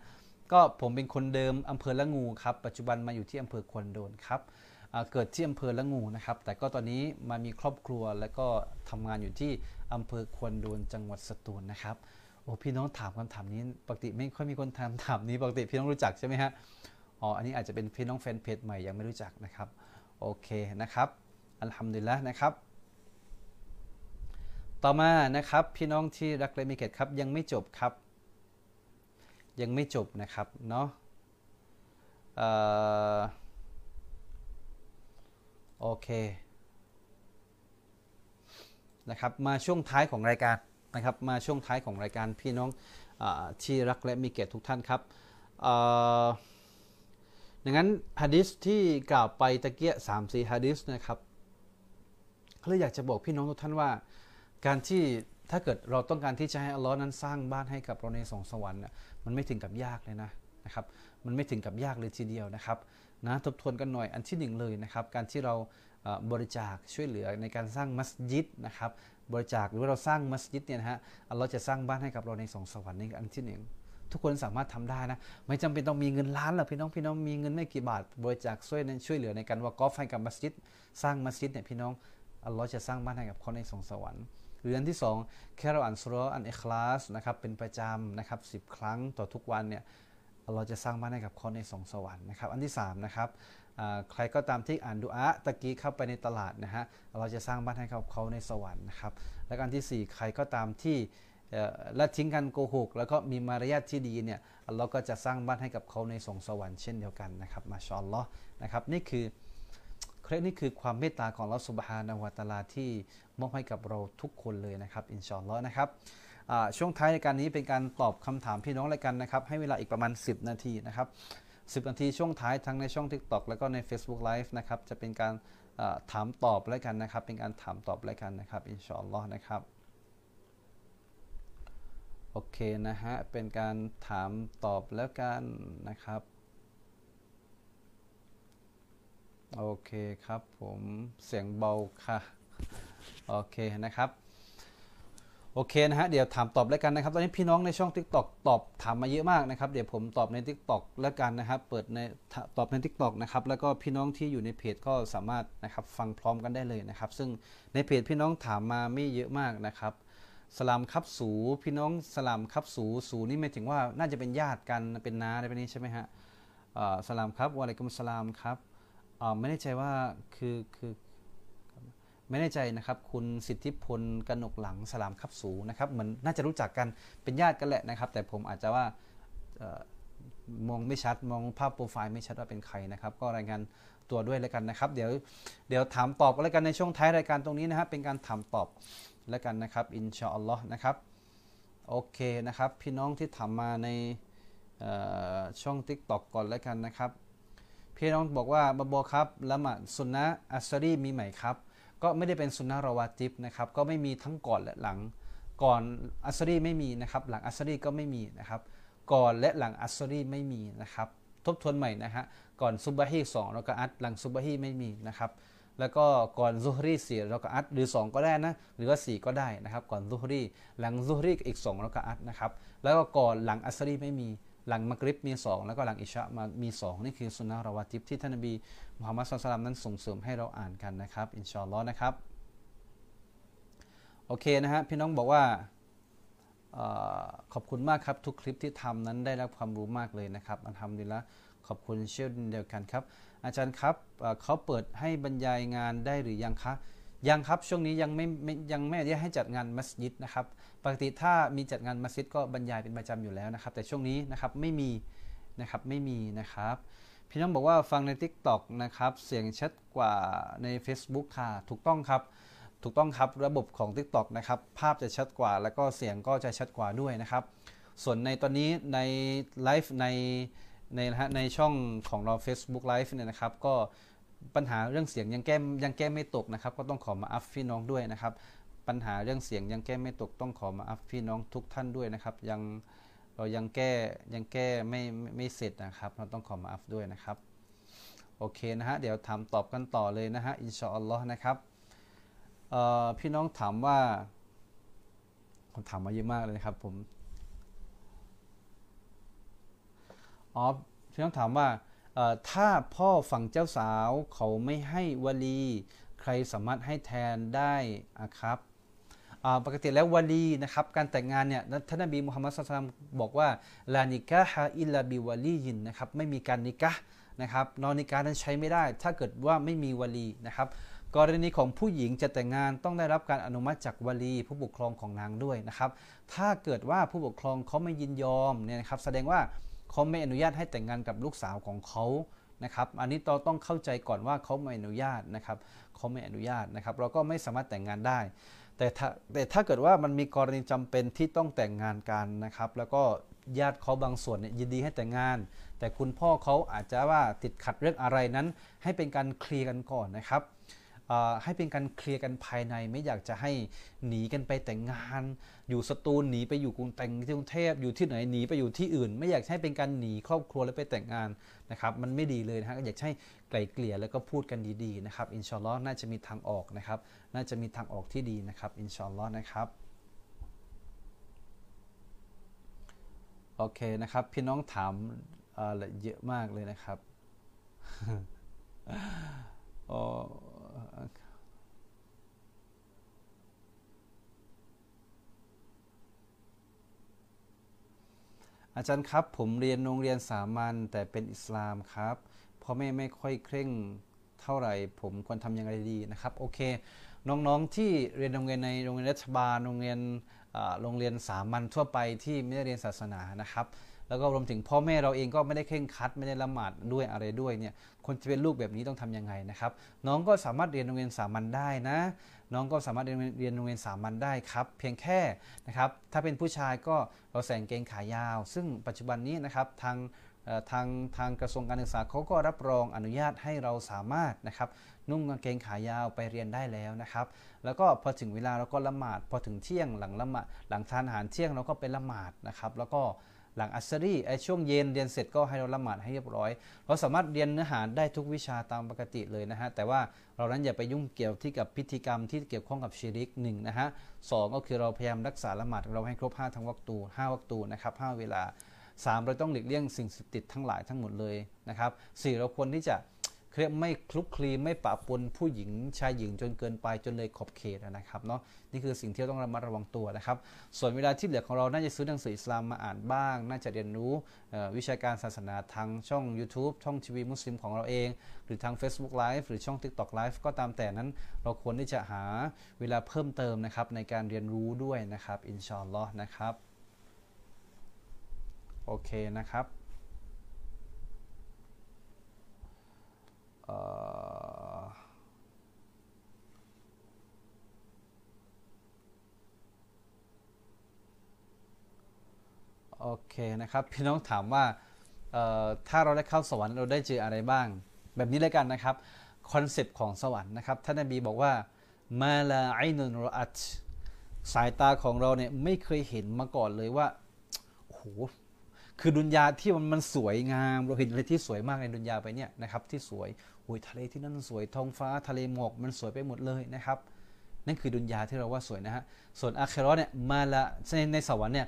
ก็ผมเป็นคนเดิมอำเภอละงูครับปัจจุบันมาอยู่ที่อำเภอควนโดนครับเกิดที่อำเภอละงูนะครับ แต่ก็ตอนนี้มามีครอบครัวแล้วก็ทำงานอยู่ที่อำเภอควนโดนจังหวัดสตูลนะครับ อ้พี่น้องถามคำถามนี้ปกติไม่ค่อยมีคนถามถามนี้ปกติพี่น้องรู้จักใช่ไหมฮะอ๋ออันนี้อาจจะเป็นพี่น้องแฟนเพจใหม่ยังไม่รู้จักนะครับโอเคนะครับอัลฮัมดุลิลละนะครับ ต่อมานะครับพี่น้องที่รักและมีเกียรติครับยังไม่จบครับ ยังไม่จบนะครับเนาะโอเคนะครับมาช่วงท้ายของรายการ นะครับมาช่วงท้ายของรายการพี่น้องอที่รักและมีเกียรติทุกท่านครับดังนั้นฮะดิษที่กล่าวไปตะเกียสามสี่ฮะดิษนะครับเขาเลยอยากจะบอกพี่น้องทุกท่านว่า การที่ถ้าเกิดเราต้องการที่จะให้อัลลอฮ์นั้นสร้างบ้านให้กับเราในสองสวรรค์มันไม่ถึงกับยากเลยนะนะครับ มันไม่ถึงกับยากเลยทีเดียวนะครับนะทบทวนกันหน่อยอันที่หนึ่งเลยนะครับ การที่เราบริจาคช่วยเหลือในการสร้างมัสยิดนะครับ บริจาคหรือว่าเราสร้างมัสยิดเนี่ยนะฮะเราจะสร้างบ้านให้กับเราในสองสวรรค์นี่อันที่หนึ่งทุกคนสามารถทำได้นะ ไม่จำเป็นต้องมีเงินล้านหรอกพี่น้องพี่น้องมีเงินไม่กี่บาท บริจาคช่วยช่วยเหลือในการว่ากอฟให้กับมัสยิดสร้างมัสยิดเนี่ยพี่น้องอัลลอฮ์จะสร้างบ้านให้กับเขาในสองสวรรค์หรืออันที่ 2 แค่เราอ่านสุรอันเอคลาสนะครับเป็นประจำนะครับสิครั้งต่อทุกวันเนี่ยเราจะสร้างบ้านให้กับเขาในสองสวรรค์นะครับอันที่3นะครับ ใครก็ตามที่อ่านดูอาตะกี้เข้าไปในตลาดนะฮะเราจะสร้างบ้านให้กับเขาในสวรรค์นะครับและอันที่ 4 ใครก็ตามที่ละทิ้งกันโกหก แล้วก็มีมารยาทที่ดีเนี่ยเราก็จะสร้างบ้านให้กับเขาในสงสวรรค์เช่นเดียวกันนะครับมาชอลลอนะครับนี่คือเครนี่คือความเมตตาของเราสุบฮานาวตาลาที่มอบให้กับเราทุกคนเลยนะครับอินชอนลอนะครับช่วงท้ายในการนี้เป็นการตอบคำถามพี่น้องรายกันนะครับให้เวลาอีกประมาณ 10 นาทีนะครับ 10 นาทีช่วงท้ายทั้งในช่อง TikTok แล้วก็ใน Facebook Live นะครับจะเป็นการถามตอบแล้วกันนะครับ เป็นการถามตอบแล้วกันนะครับอินชอนลอนะครับโอเคนะฮะเป็นการถามตอบแล้วกันนะครับโอเคครับผมเสียงเบาค่ะ โอเคนะครับ โอเคนะฮะเดี๋ยวถามตอบแล้วกันนะครับ ตอนนี้พี่น้องในช่อง Tik t o อกตอบถามมาเยอะมากนะครับ เดี๋ยวผมตอบใน Tik t o อกแล้วกันนะครับ เปิดในตอบใน Tik t o อกนะครับ แล้วก็พี่น้องที่อยู่ในเพจก็สามารถนะครับฟังพร้อมกันได้เลยนะครับ ซึ่งในเพจพี่น้องถามมาไม่เยอะมากนะครับสลามคับสูพี่น้องสลามคับสูสูนี่หมายถึงว่าน่าจะเป็นญาติกันเป็นน้าอะไรแบบนี้ใช่ไหมฮะสลามครับวะลัยกุมสลามครับไม่แน่ใจว่าคือคือ ไม่แน่ใจนะครับ คุณสิทธิพลกนกหลังสลามคับสูนะครับเหมือนน่าจะรู้จักกันเป็นญาติกันแหละนะครับ แต่ผมอาจจะว่ามองไม่ชัดมองภาพโปรไฟล์ไม่ชัดว่าเป็นใครนะครับ ก็รายงานตัวด้วยแล้วกันนะครับ เดี๋ยวเดี๋ยวถามตอบกันแล้วกันในช่วงท้ายรายการตรงนี้นะครับ เป็นการถามตอบแล้วกันนะครับอินชาอัลลอฮ์นะครับโอเคนะครับ พี่น้องที่ถามมาในช่อง t ิ k t o k ก่อนแล้วกันนะครับ พี่น้องบอกว่าบาบอครับละหมาดสุนนะอัสรีมีไหมครับ ก็ไม่ได้เป็นสุนนะราวาติบนะครับก็ไม่มีทั้งก่อนและหลัง ก่อนอัสรีไม่มีนะครับหลังอัสรีก็ไม่มีนะครับก่อนและหลังอัสรีไม่มีนะครับทบทวนใหม่นะฮะก่อนซุบฮีสองแล้วก็อัดหลังซุบฮีไม่มีนะครับแล้วก็ก่อนซุฮรีสี่เราก็อัดหรือ 2 ก็ได้นะหรือว่า 4 ก็ได้นะครับ ก่อนซุฮรีหลังซุฮรีอีก2เราก็อัดนะครับแล้วก็ก่อนหลังอัสรีไม่มี หลังมักริบมี2แล้วก็หลังอิชะมามี2นี่คือสุนนะราวาติบที่ท่านนบีมุฮัมมัดสุลตัมนั้นส่งเสริมให้เราอ่านกันนะครับ อินชาอัลลอฮ์นะครับ โอเคนะฮะพี่น้องบอกว่าขอบคุณมากครับ ทุกคลิปที่ทำนั้นได้รับความรู้มากเลยนะครับอันทำดีละขอบคุณเช่นเดียวกันครับ อาจารย์ครับเขาเปิดให้บรรยายงานได้หรือยังคะ ยังครับช่วงนี้ยังไม่ยังไม่ได้ให้จัดงานมัสยิดนะครับปกติถ้ามีจัดงานมัสยิดก็บรรยายเป็นประจำอยู่แล้วนะครับ แต่ช่วงนี้นะครับไม่มีนะครับไม่มีนะครับ พี่น้องบอกว่าฟังใน Tik t o อกนะครับเสียงชัดกว่าใน Facebook ค่ะถูกต้องครับถูกต้องครับระบบของ Tik t o อกนะครับภาพจะชัดกว่า แล้วก็เสียงก็จะชัดกว่าด้วยนะครับ ส่วนในตอนนี้ในไลฟ์ในในนะในช่องของเรา Facebook Live เนี่ยนะครับก็ ปัญหาเรื่องเสียงยังแก้ยังแก้ไม่ตกนะครับ ก็ต้องขอมาอัพพี่น้องด้วยนะครับ ปัญหาเรื่องเสียงยังแก้ไม่ตกต้องขอมาอัพพี่น้องทุกท่านด้วยนะครับ ยังเรายังแก้ยังแก้ไม่ไม่เสร็จนะครับ เราต้องขอมาอัฟด้วยนะครับโอเคนะฮะเดี๋ยวถามตอบกันต่อเลยนะฮะอินชาอัลลอฮ์นะครับพี่น้องถามว่าผมถามมาเยอะมากเลยนะครับผมอ๋อพี่น้องถามว่า ถ้าพ่อฝั่งเจ้าสาวเขาไม่ให้วลี ใครสามารถให้แทนได้อะครับปกติแล้ววลีนะครับการแต่งงานเนี่ยท่านนบีมุฮัมมัดสุลตัมบอกว่าลานิกะฮะอิลลาบิวลียินนะครับไม่มีการนิกะนะครับนอนนิกะนั้นใช้ไม่ได้ ถ้าเกิดว่าไม่มีวลีนะครับกรณีของผู้หญิงจะแต่งงานต้องได้รับการอนุมัติจากวลีผู้ปกครองของนางด้วยนะครับ ถ้าเกิดว่าผู้ปกครองเขาไม่ยินยอมเนี่ยนะครับแสดงว่า เขาไม่อนุญาตให้แต่งงานกับลูกสาวของเขานะครับ อันนี้เราต้องเข้าใจก่อนว่าเขาไม่อนุญาตนะครับเขาไม่อนุญาตนะครับ เราก็ไม่สามารถแต่งงานได้ แต่ถ้าแต่ถ้าเกิดว่ามันมีกรณีจำเป็นที่ต้องแต่งงานกันนะครับ แล้วก็ญาติเขาบางส่วนเนี่ยยินดีให้แต่งงาน แต่คุณพ่อเขาอาจจะว่าติดขัดเรื่องอะไรนั้น ให้เป็นการเคลียร์กันก่อนนะครับ ให้เป็นการเคลียร์กันภายในไม่อยากจะให้หนีกันไปแต่งงาน อยู่สตูลหนีไปอยู่กรุงแต่งที่กรุงเทพอยู่ที่ไหนหนีไปอยู่ที่อื่น ไม่อยากให้เป็นการหนีครอบครัวแล้วไปแต่งงานนะครับมันไม่ดีเลยนะฮะอยากให้ไกลเกลี่ยแล้วก็พูดกันดีๆนะครับอินชอัลอน่าจะมีทางออกนะครับน่าจะมีทางออกที่ดีนะครับอินชอัลอนะครับโอเคนะครับพี่น้องถามอ่อเยอะมากเลยนะครับ โอ้อาจารย์ครับ ผมเรียนโรงเรียนสามัญแต่เป็นอิสลามครับพ่อแม่ไม่ค่อยเคร่งเท่าไหร่ ผมควรทำยังไงดีนะครับโอเค น้องๆที่เรียนโรงเรียนในโรงเรียนรัฐบาลโรงเรียนโรงเรียนสามัญทั่วไปที่ไม่ได้เรียนศาสนานะครับ แล้วก็รวมถึงพ่อแม่เราเองก็ไม่ได้เคร่งคัดไม่ได้ละหมาดด้วยอะไรด้วยเนี่ยคนจะเป็นลูกแบบนี้ต้องทำยังไงนะครับน้องก็สามารถเรียนโรงเรียนสามัญได้นะ น้องก็สามารถเรียนเรียนโรงเรียนสามัญได้ครับ เพียงแค่นะครับถ้าเป็นผู้ชายก็เราใส่งเกงขายาว ซึ่งปัจจุบันนี้นะครับทางทางทางกระทรวงการศึกษาเขาก็รับรองอนุญาตให้เราสามารถนะครับนุ่งกางเกงขายาวไปเรียนได้แล้วนะครับ แล้วก็พอถึงเวลาเราก็ละหมาดพอถึงเที่ยงหลังละหมาดหลังทานอาหารเที่ยงเราก็ไปละหมาดนะครับ แล้วก็ หลังอัสซารีไอช่วงเย็นเรียนเสร็จก็ให้เราละหมาดให้เรียบร้อย เราสามารถเรียนเนื้อหาได้ทุกวิชาตามปกติเลยนะฮะ แต่ว่าเรานั้นอย่าไปยุ่งเกี่ยวที่กับพิธีกรรมที่เกี่ยวข้องกับชีริกหนึ่งนะฮะสองก็คือเราพยายามรักษาละหมาดเราให้ครบ 5 ทั้งวัตู5วัตูนะครับ5เวลา 3 เราต้องหลีกเลี่ยงสิ่งสพติดทั้งหลายทั้งหมดเลยนะครับสี่เราควรที่จะ เรียกไม่คลุกคลีไม่ปะปนผู้หญิงชายหญิงจนเกินไปจนเลยขอบเขตนะครับเนาะนี่คือสิ่งที่เราต้องระมัดระวังตัวนะครับ ส่วนเวลาที่เหลือของเราน่าจะซื้อหนังสืออิสลามมาอ่านบ้าง น่าจะเรียนรู้วิชาการศาสนาทางช่อง YouTube ช่องทีวีมุสลิมของเราเอง หรือทาง Facebook Live หรือช่อง TikTok Live ก็ตามแต่นั้น เราควรที่จะหาเวลาเพิ่มเติมนะครับในการเรียนรู้ด้วยนะครับอินชาอัลลอฮ์นะครับโอเคนะครับเอ่อ โอเคนะครับ พี่น้องถามว่าถ้าเราได้เข้าสวรรค์เราได้เจออะไรบ้าง แบบนี้เลยกันนะครับคอนเซปต์ของสวรรค์นะครับท่านนบีบอกว่ามาลาไอนุนรอัตสายตาของเราเนี่ยไม่เคยเห็นมาก่อนเลยว่าโอ้โห คือดุนยาที่มันมันสวยงาม เราเห็นอะไรที่สวยมากในดุนยาไปเนี่ยนะครับที่สวยโอ้ยทะเลที่นั่นสวยท้องฟ้าทะเลหมอกมันสวยไปหมดเลยนะครับ นั่นคือดุนยาที่เราว่าสวยนะฮะส่วนอาเคโรอเนี่ยมาละในในสวรรค์เนี่ย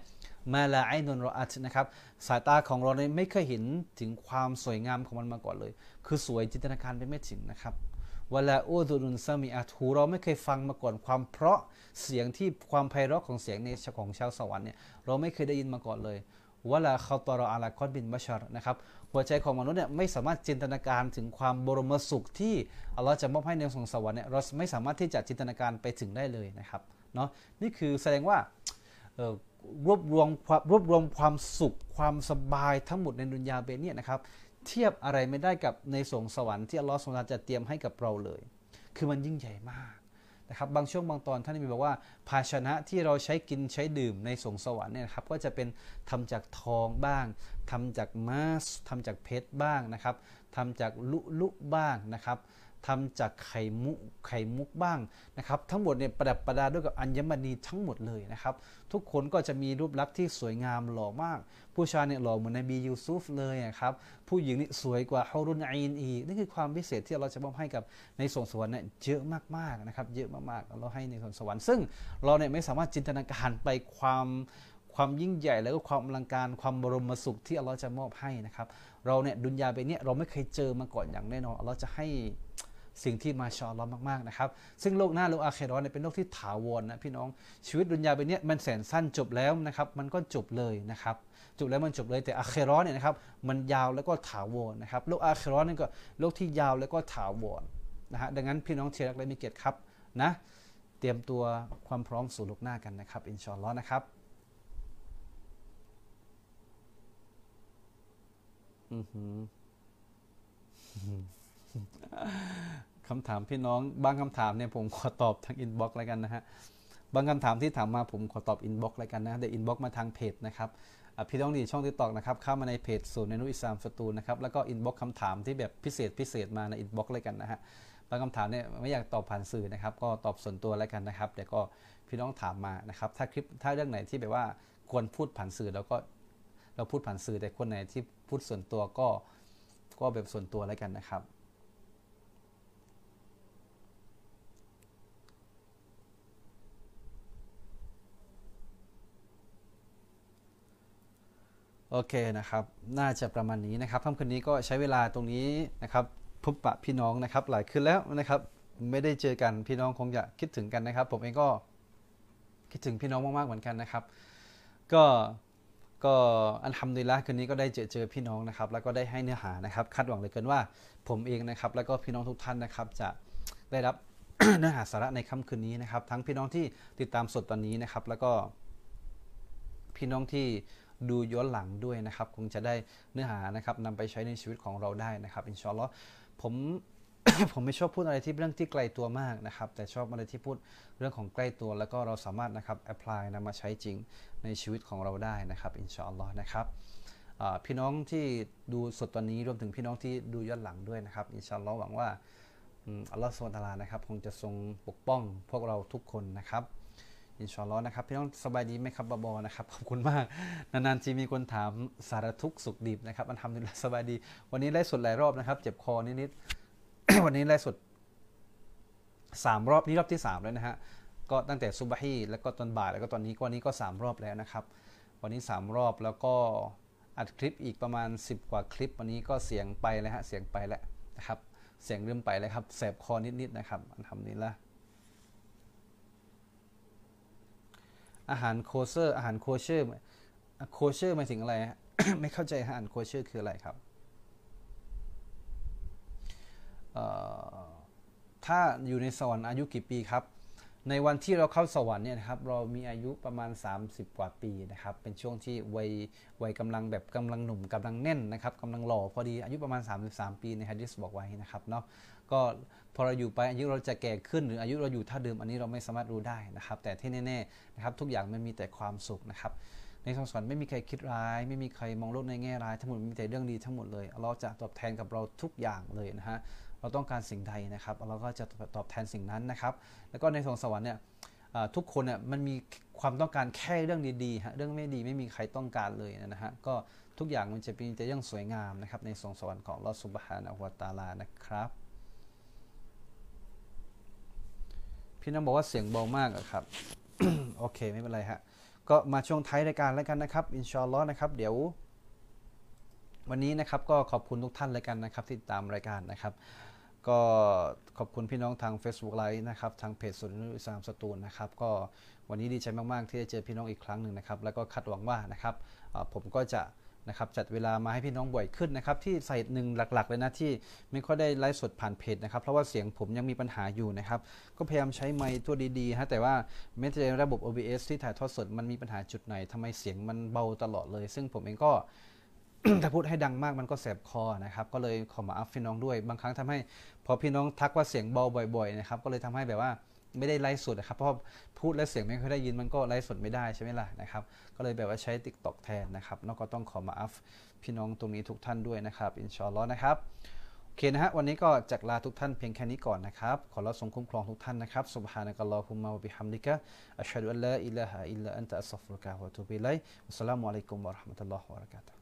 มาละไอนนรอัตนะครับสายตาของเราเนี่ยไม่เคยเห็นถึงความสวยงามของมันมาก่อนเลย คือสวยจินตนาการไปไม่ถึงนะครับวลาอูดุนุนซามีอาทูเราไม่เคยฟังมาก่อนความเพราะเสียงที่ความไพเราะของเสียงในของชาวสวรรค์เนี่ยเราไม่เคยได้ยินมาก่อนเลย วลาคาตรออาลาคอนบินบัชรนะครับหัวใจของมนุษย์เนี่ยไม่สามารถจินตนาการถึงความบรมสุขที่อัลลอฮ์จะมอบให้ในสวงสวรรค์เนี่ยเราไม่สามารถที่จะจินตนาการไปถึงได้เลยนะครับเนาะนี่คือแสดงว่ารวบรวมความรวบรวมความสุขความสบายทั้งหมดในดุนยาเบนเนี่ยนะครับเทียบอะไรไม่ได้กับในสวงสวรรค์ที่อัลลอฮ์ทรงจะเตรียมให้กับเราเลย คือมันยิ่งใหญ่มาก นะครับบางช่วงบางตอนท่านมีบอกว่า ภาชนะที่เราใช้กินใช้ดื่มในสงสวรรค์เนี่ยครับก็จะเป็นทำจากทองบ้างทำจากมาสทำจากเพชรบ้างนะครับทำจากลุลุบ้างนะครับ ทำจากไข่มุกไข่มุกบ้างนะครับ ทั้งหมดเนี่ยประดับประดาด้วยกับอัญมณีทั้งหมดเลยนะครับ ทุกคนก็จะมีรูปลักษณ์ที่สวยงามหล่อมาก ผู้ชายเนี่ยหล่อเหมือนนบียูซุฟเลยนะครับ ผู้หญิงนี่สวยกว่าฮารุนอีนอีนี่คือความพิเศษที่เราจะมอบให้กับในสวงสวรรค์เนี่ยเยอะมากๆนะครับ เยอะมากๆเราให้ในสวงสวรรค์ ซึ่งเราเนี่ยไม่สามารถจินตนาการไปความความยิ่งใหญ่แล้วก็ความอลังการความบรมสุขที่อัลลอฮ์จะมอบให้นะครับ เราเนี่ยดุนยาไปเนี่ยเราไม่เคยเจอมาก่อนอย่างแน่นอนอัลลอฮ์จะให้ สิ่งที่มาชอลอมากๆนะครับ ซึ่งโลกหน้าโลกอาเครอเนี่ยเป็นโลกที่ถาวรนะพี่น้องชีวิตดุนยาไปเนี่ยมันแสนสั้นจบแล้วนะครับ มันก็จบเลยนะครับ จบแล้วมันจบเลยแต่อาเครอเนี่ยนะครับมันยาวแล้วก็ถาวรนะครับ โลกอาเครอนี่ก็โลกที่ยาวแล้วก็ถาวรนะฮะดังนั้นพี่น้องเชียร์และมีเกียรติครับนะเตรียมตัวความพร้อมสู่โลกหน้ากันนะครับอินชอนล้อนะครับอือหือ คำถามพี่น้อง บางคำถามเนี่ยผมขอตอบทาง inbox แล้วกันนะฮะบางคำถามที่ถามมาผมขอตอบ inbox แล้วกันนะเดี๋ยว inbox มาทางเพจนะครับพี่น้องที่ช่อง TikTok นะครับเข้ามาในเพจศูนย์ในนุอิสามสตูนะครับแล้วก็ inbox คำถามที่แบบพิเศษพิเศษมาใน inbox เลยกันนะฮะบางคำถามเนี่ยไม่อยากตอบผ่านสื่อนะครับ ก็ตอบส่วนตัวแล้วกันนะครับเดี๋ยวก็พี่น้องถามมานะครับ ถ้าคลิปถ้าเรื่องไหนที่แบบว่าควรพูดผ่านสื่อแล้วก็เราพูดผ่านสื่อแต่คนไหนที่พูดส่วนตัวก็ก็แบบส่วนตัวแล้วกันนะครับ โอเคนะครับ น่าจะประมาณนี้นะครับค่ำคืนนี้ก็ใช้เวลาตรงนี้นะครับพบปะพี่น้องนะครับ หลายคืนแล้วนะครับ ไม่ได้เจอกันพี่น้องคงจะคิดถึงกันนะครับ ผมเองก็คิดถึงพี่น้องมากๆเหมือนกันนะครับ ก็ก็อันทำดีละคืนนี้ก็ได้เจอเจอพี่น้องนะครับ แล้วก็ได้ให้เนื้อหานะครับ คาดหวังเลยเกินว่าผมเองนะครับ แล้วก็พี่น้องทุกท่านนะครับ จะได้รับเนื้อหาสาระในค่ำคืนนี้นะครับ ทั้งพี่น้องที่ติดตามสดตอนนี้นะครับ แล้วก็พี่น้องที่ ดูย้อนหลังด้วยนะครับ คงจะได้เนื้อหานะครับนำไปใช้ในชีวิตของเราได้นะครับ อินชอนล้อผมผมไม่ชอบพูดอะไรที่เรื่องที่ไกลตัวมากนะครับ แต่ชอบอะไรที่พูดเรื่องของใกล้ตัว แล้วก็เราสามารถนะครับ apply นำมาใช้จริงในชีวิตของเราได้นะครับإن شاء اللهนะครับพี่น้องที่ดูสดตอนนี้รวมถึงพี่น้องที่ดูย้อนหลังด้วยนะครับإن شاء اللهหวังว่าอัลลอฮ์ซุบฮานะฮูวะตะอาลานะครับ คงจะทรงปกป้องพวกเราทุกคนนะครับ إن شاء اللهนะครับพี่น้องสบายดีไหมครับบาบอนะครับขอบคุณมาก นานๆทีมีคนถามสารทุกข์สุกดิบนะครับมันทำดีสบายดี วันนี้ไลฟ์สดหลายรอบนะครับ เจ็บคอนิดๆวันนี้ไลฟ์สดสามรอบนี้รอบที่สามแล้วนะฮะก็ตั้งแต่ซุบฮีแล้วก็ตอนบ่ายแล้วก็ตอนนี้ก็วันนี้ก็3รอบแล้วนะครับ วันนี้3รอบแล้วก็อัดคลิปอีกประมาณ 10 กว่าคลิป วันนี้ก็เสียงไปแล้วฮะเสียงไปแล้วนะครับเสียงเริ่มไปแล้วครับแสบคอนิดๆนะครับالحمد لله อาหารโคเชอร์ อาหารโคเชอร์โคเชอร์หมายถึงอะไรฮะไม่เข้าใจอาหารโคเชอร์คืออะไรครับถ้าอยู่ในสวรรค์อายุกี่ปีครับ ในวันที่เราเข้าสวรรค์เนี่ยนะครับ เรามีอายุประมาณ 30 กว่าปีนะครับ เป็นช่วงที่วัยวัยกำลังแบบกำลังหนุ่มกำลังแน่นนะครับกำลังหล่อพอดีอายุประมาณ 33 ปีในฮะดิษบอกไว้นะครับเนาะ ก็พอเราอยู่ไปอายุเราจะแก่ขึ้นหรืออายุเราอยู่เท่าเดิมอันนี้เราไม่สามารถรู้ได้นะครับ แต่ที่แน่ๆนะครับทุกอย่างมันมีแต่ความสุขนะครับ ในสวรรค์ไม่มีใครคิดร้าย ไม่มีใครมองโลกในแง่ร้าย ทั้งหมดมีแต่เรื่องดีทั้งหมดเลยเราจะตอบแทนกับเราทุกอย่างเลยนะฮะเราต้องการสิ่งใดนะครับ เราก็จะตอบแทนสิ่งนั้นนะครับ แล้วก็ในสวงสวรรค์เนี่ยทุกคนเนี่ยมันมีความต้องการแค่เรื่องดีๆฮะเรื่องไม่ดีไม่มีใครต้องการเลยนะฮะก็ทุกอย่างมันจะเป็นแต่เรื่องสวยงามนะครับในสวงสวรรค์ของลอสุบฮานะวตาลานะครับ พี่น้องบอกว่าเสียงเบามากครับ โอเคไม่เป็นไรฮะ ก็มาช่วงท้ายรายการแล้วกันนะครับ อินชอลลอฮ์นะครับ เดี๋ยว วันนี้นะครับก็ขอบคุณทุกท่านเลยกันนะครับที่ติดตามรายการนะครับก็ขอบคุณพี่น้องทาง Facebook ไลฟ์นะครับ ทางเพจสุนทรอิสามสตูลนะครับ ก็วันนี้ดีใจมาก ๆ ที่ได้เจอพี่น้องอีกครั้งหนึ่งนะครับ แล้วก็คาดหวังว่านะครับผมก็จะ นะครับจัดเวลามาให้พี่น้องบ่อยขึ้นนะครับที่ใส่หนึ่งหลัก ๆ เลยนะที่ไม่ค่อยได้ไลฟ์สดผ่านเพจนะครับเพราะว่าเสียงผมยังมีปัญหาอยู่นะครับก็พยายามใช้ไมค์ตัวดีๆฮะแต่ว่าแม้แต่ระบบ OBS ที่ถ่ายทอดสดมันมีปัญหาจุดไหนทำไมเสียงมันเบาตลอดเลย ซึ่งผมเองก็ถ้าพูดให้ดังมากมันก็แสบคอนะครับก็เลยขอมาอัฟพี่น้องด้วย บางครั้งทำให้พอพี่น้องทักว่าเสียงเบาบ่อย ๆ นะครับก็เลยทำให้แบบว่า ไม่ได้ไลฟ์สดนะครับ เพราะพูดและเสียงไม่ค่อยได้ยินมันก็ไลฟ์สดไม่ได้ใช่ไหมล่ะนะครับ ก็เลยแบบว่าใช้ติ๊กต็อกแทนนะครับเนาะก็ต้องขอมาอัฟพี่น้องตรงนี้ทุกท่านด้วยนะครับإن شاء اللهนะครับโอเคนะฮะวันนี้ก็จากลาทุกท่านเพียงแค่นี้ก่อนนะครับ ขออัลลอฮ์ทรงคุ้มครองทุกท่านนะครับسبحانك اللهم وبحمدك أشهد أن لا إله إلا أنت أستغفرك وأتوب إليك السلام عليكم ورحمة الله وبركاته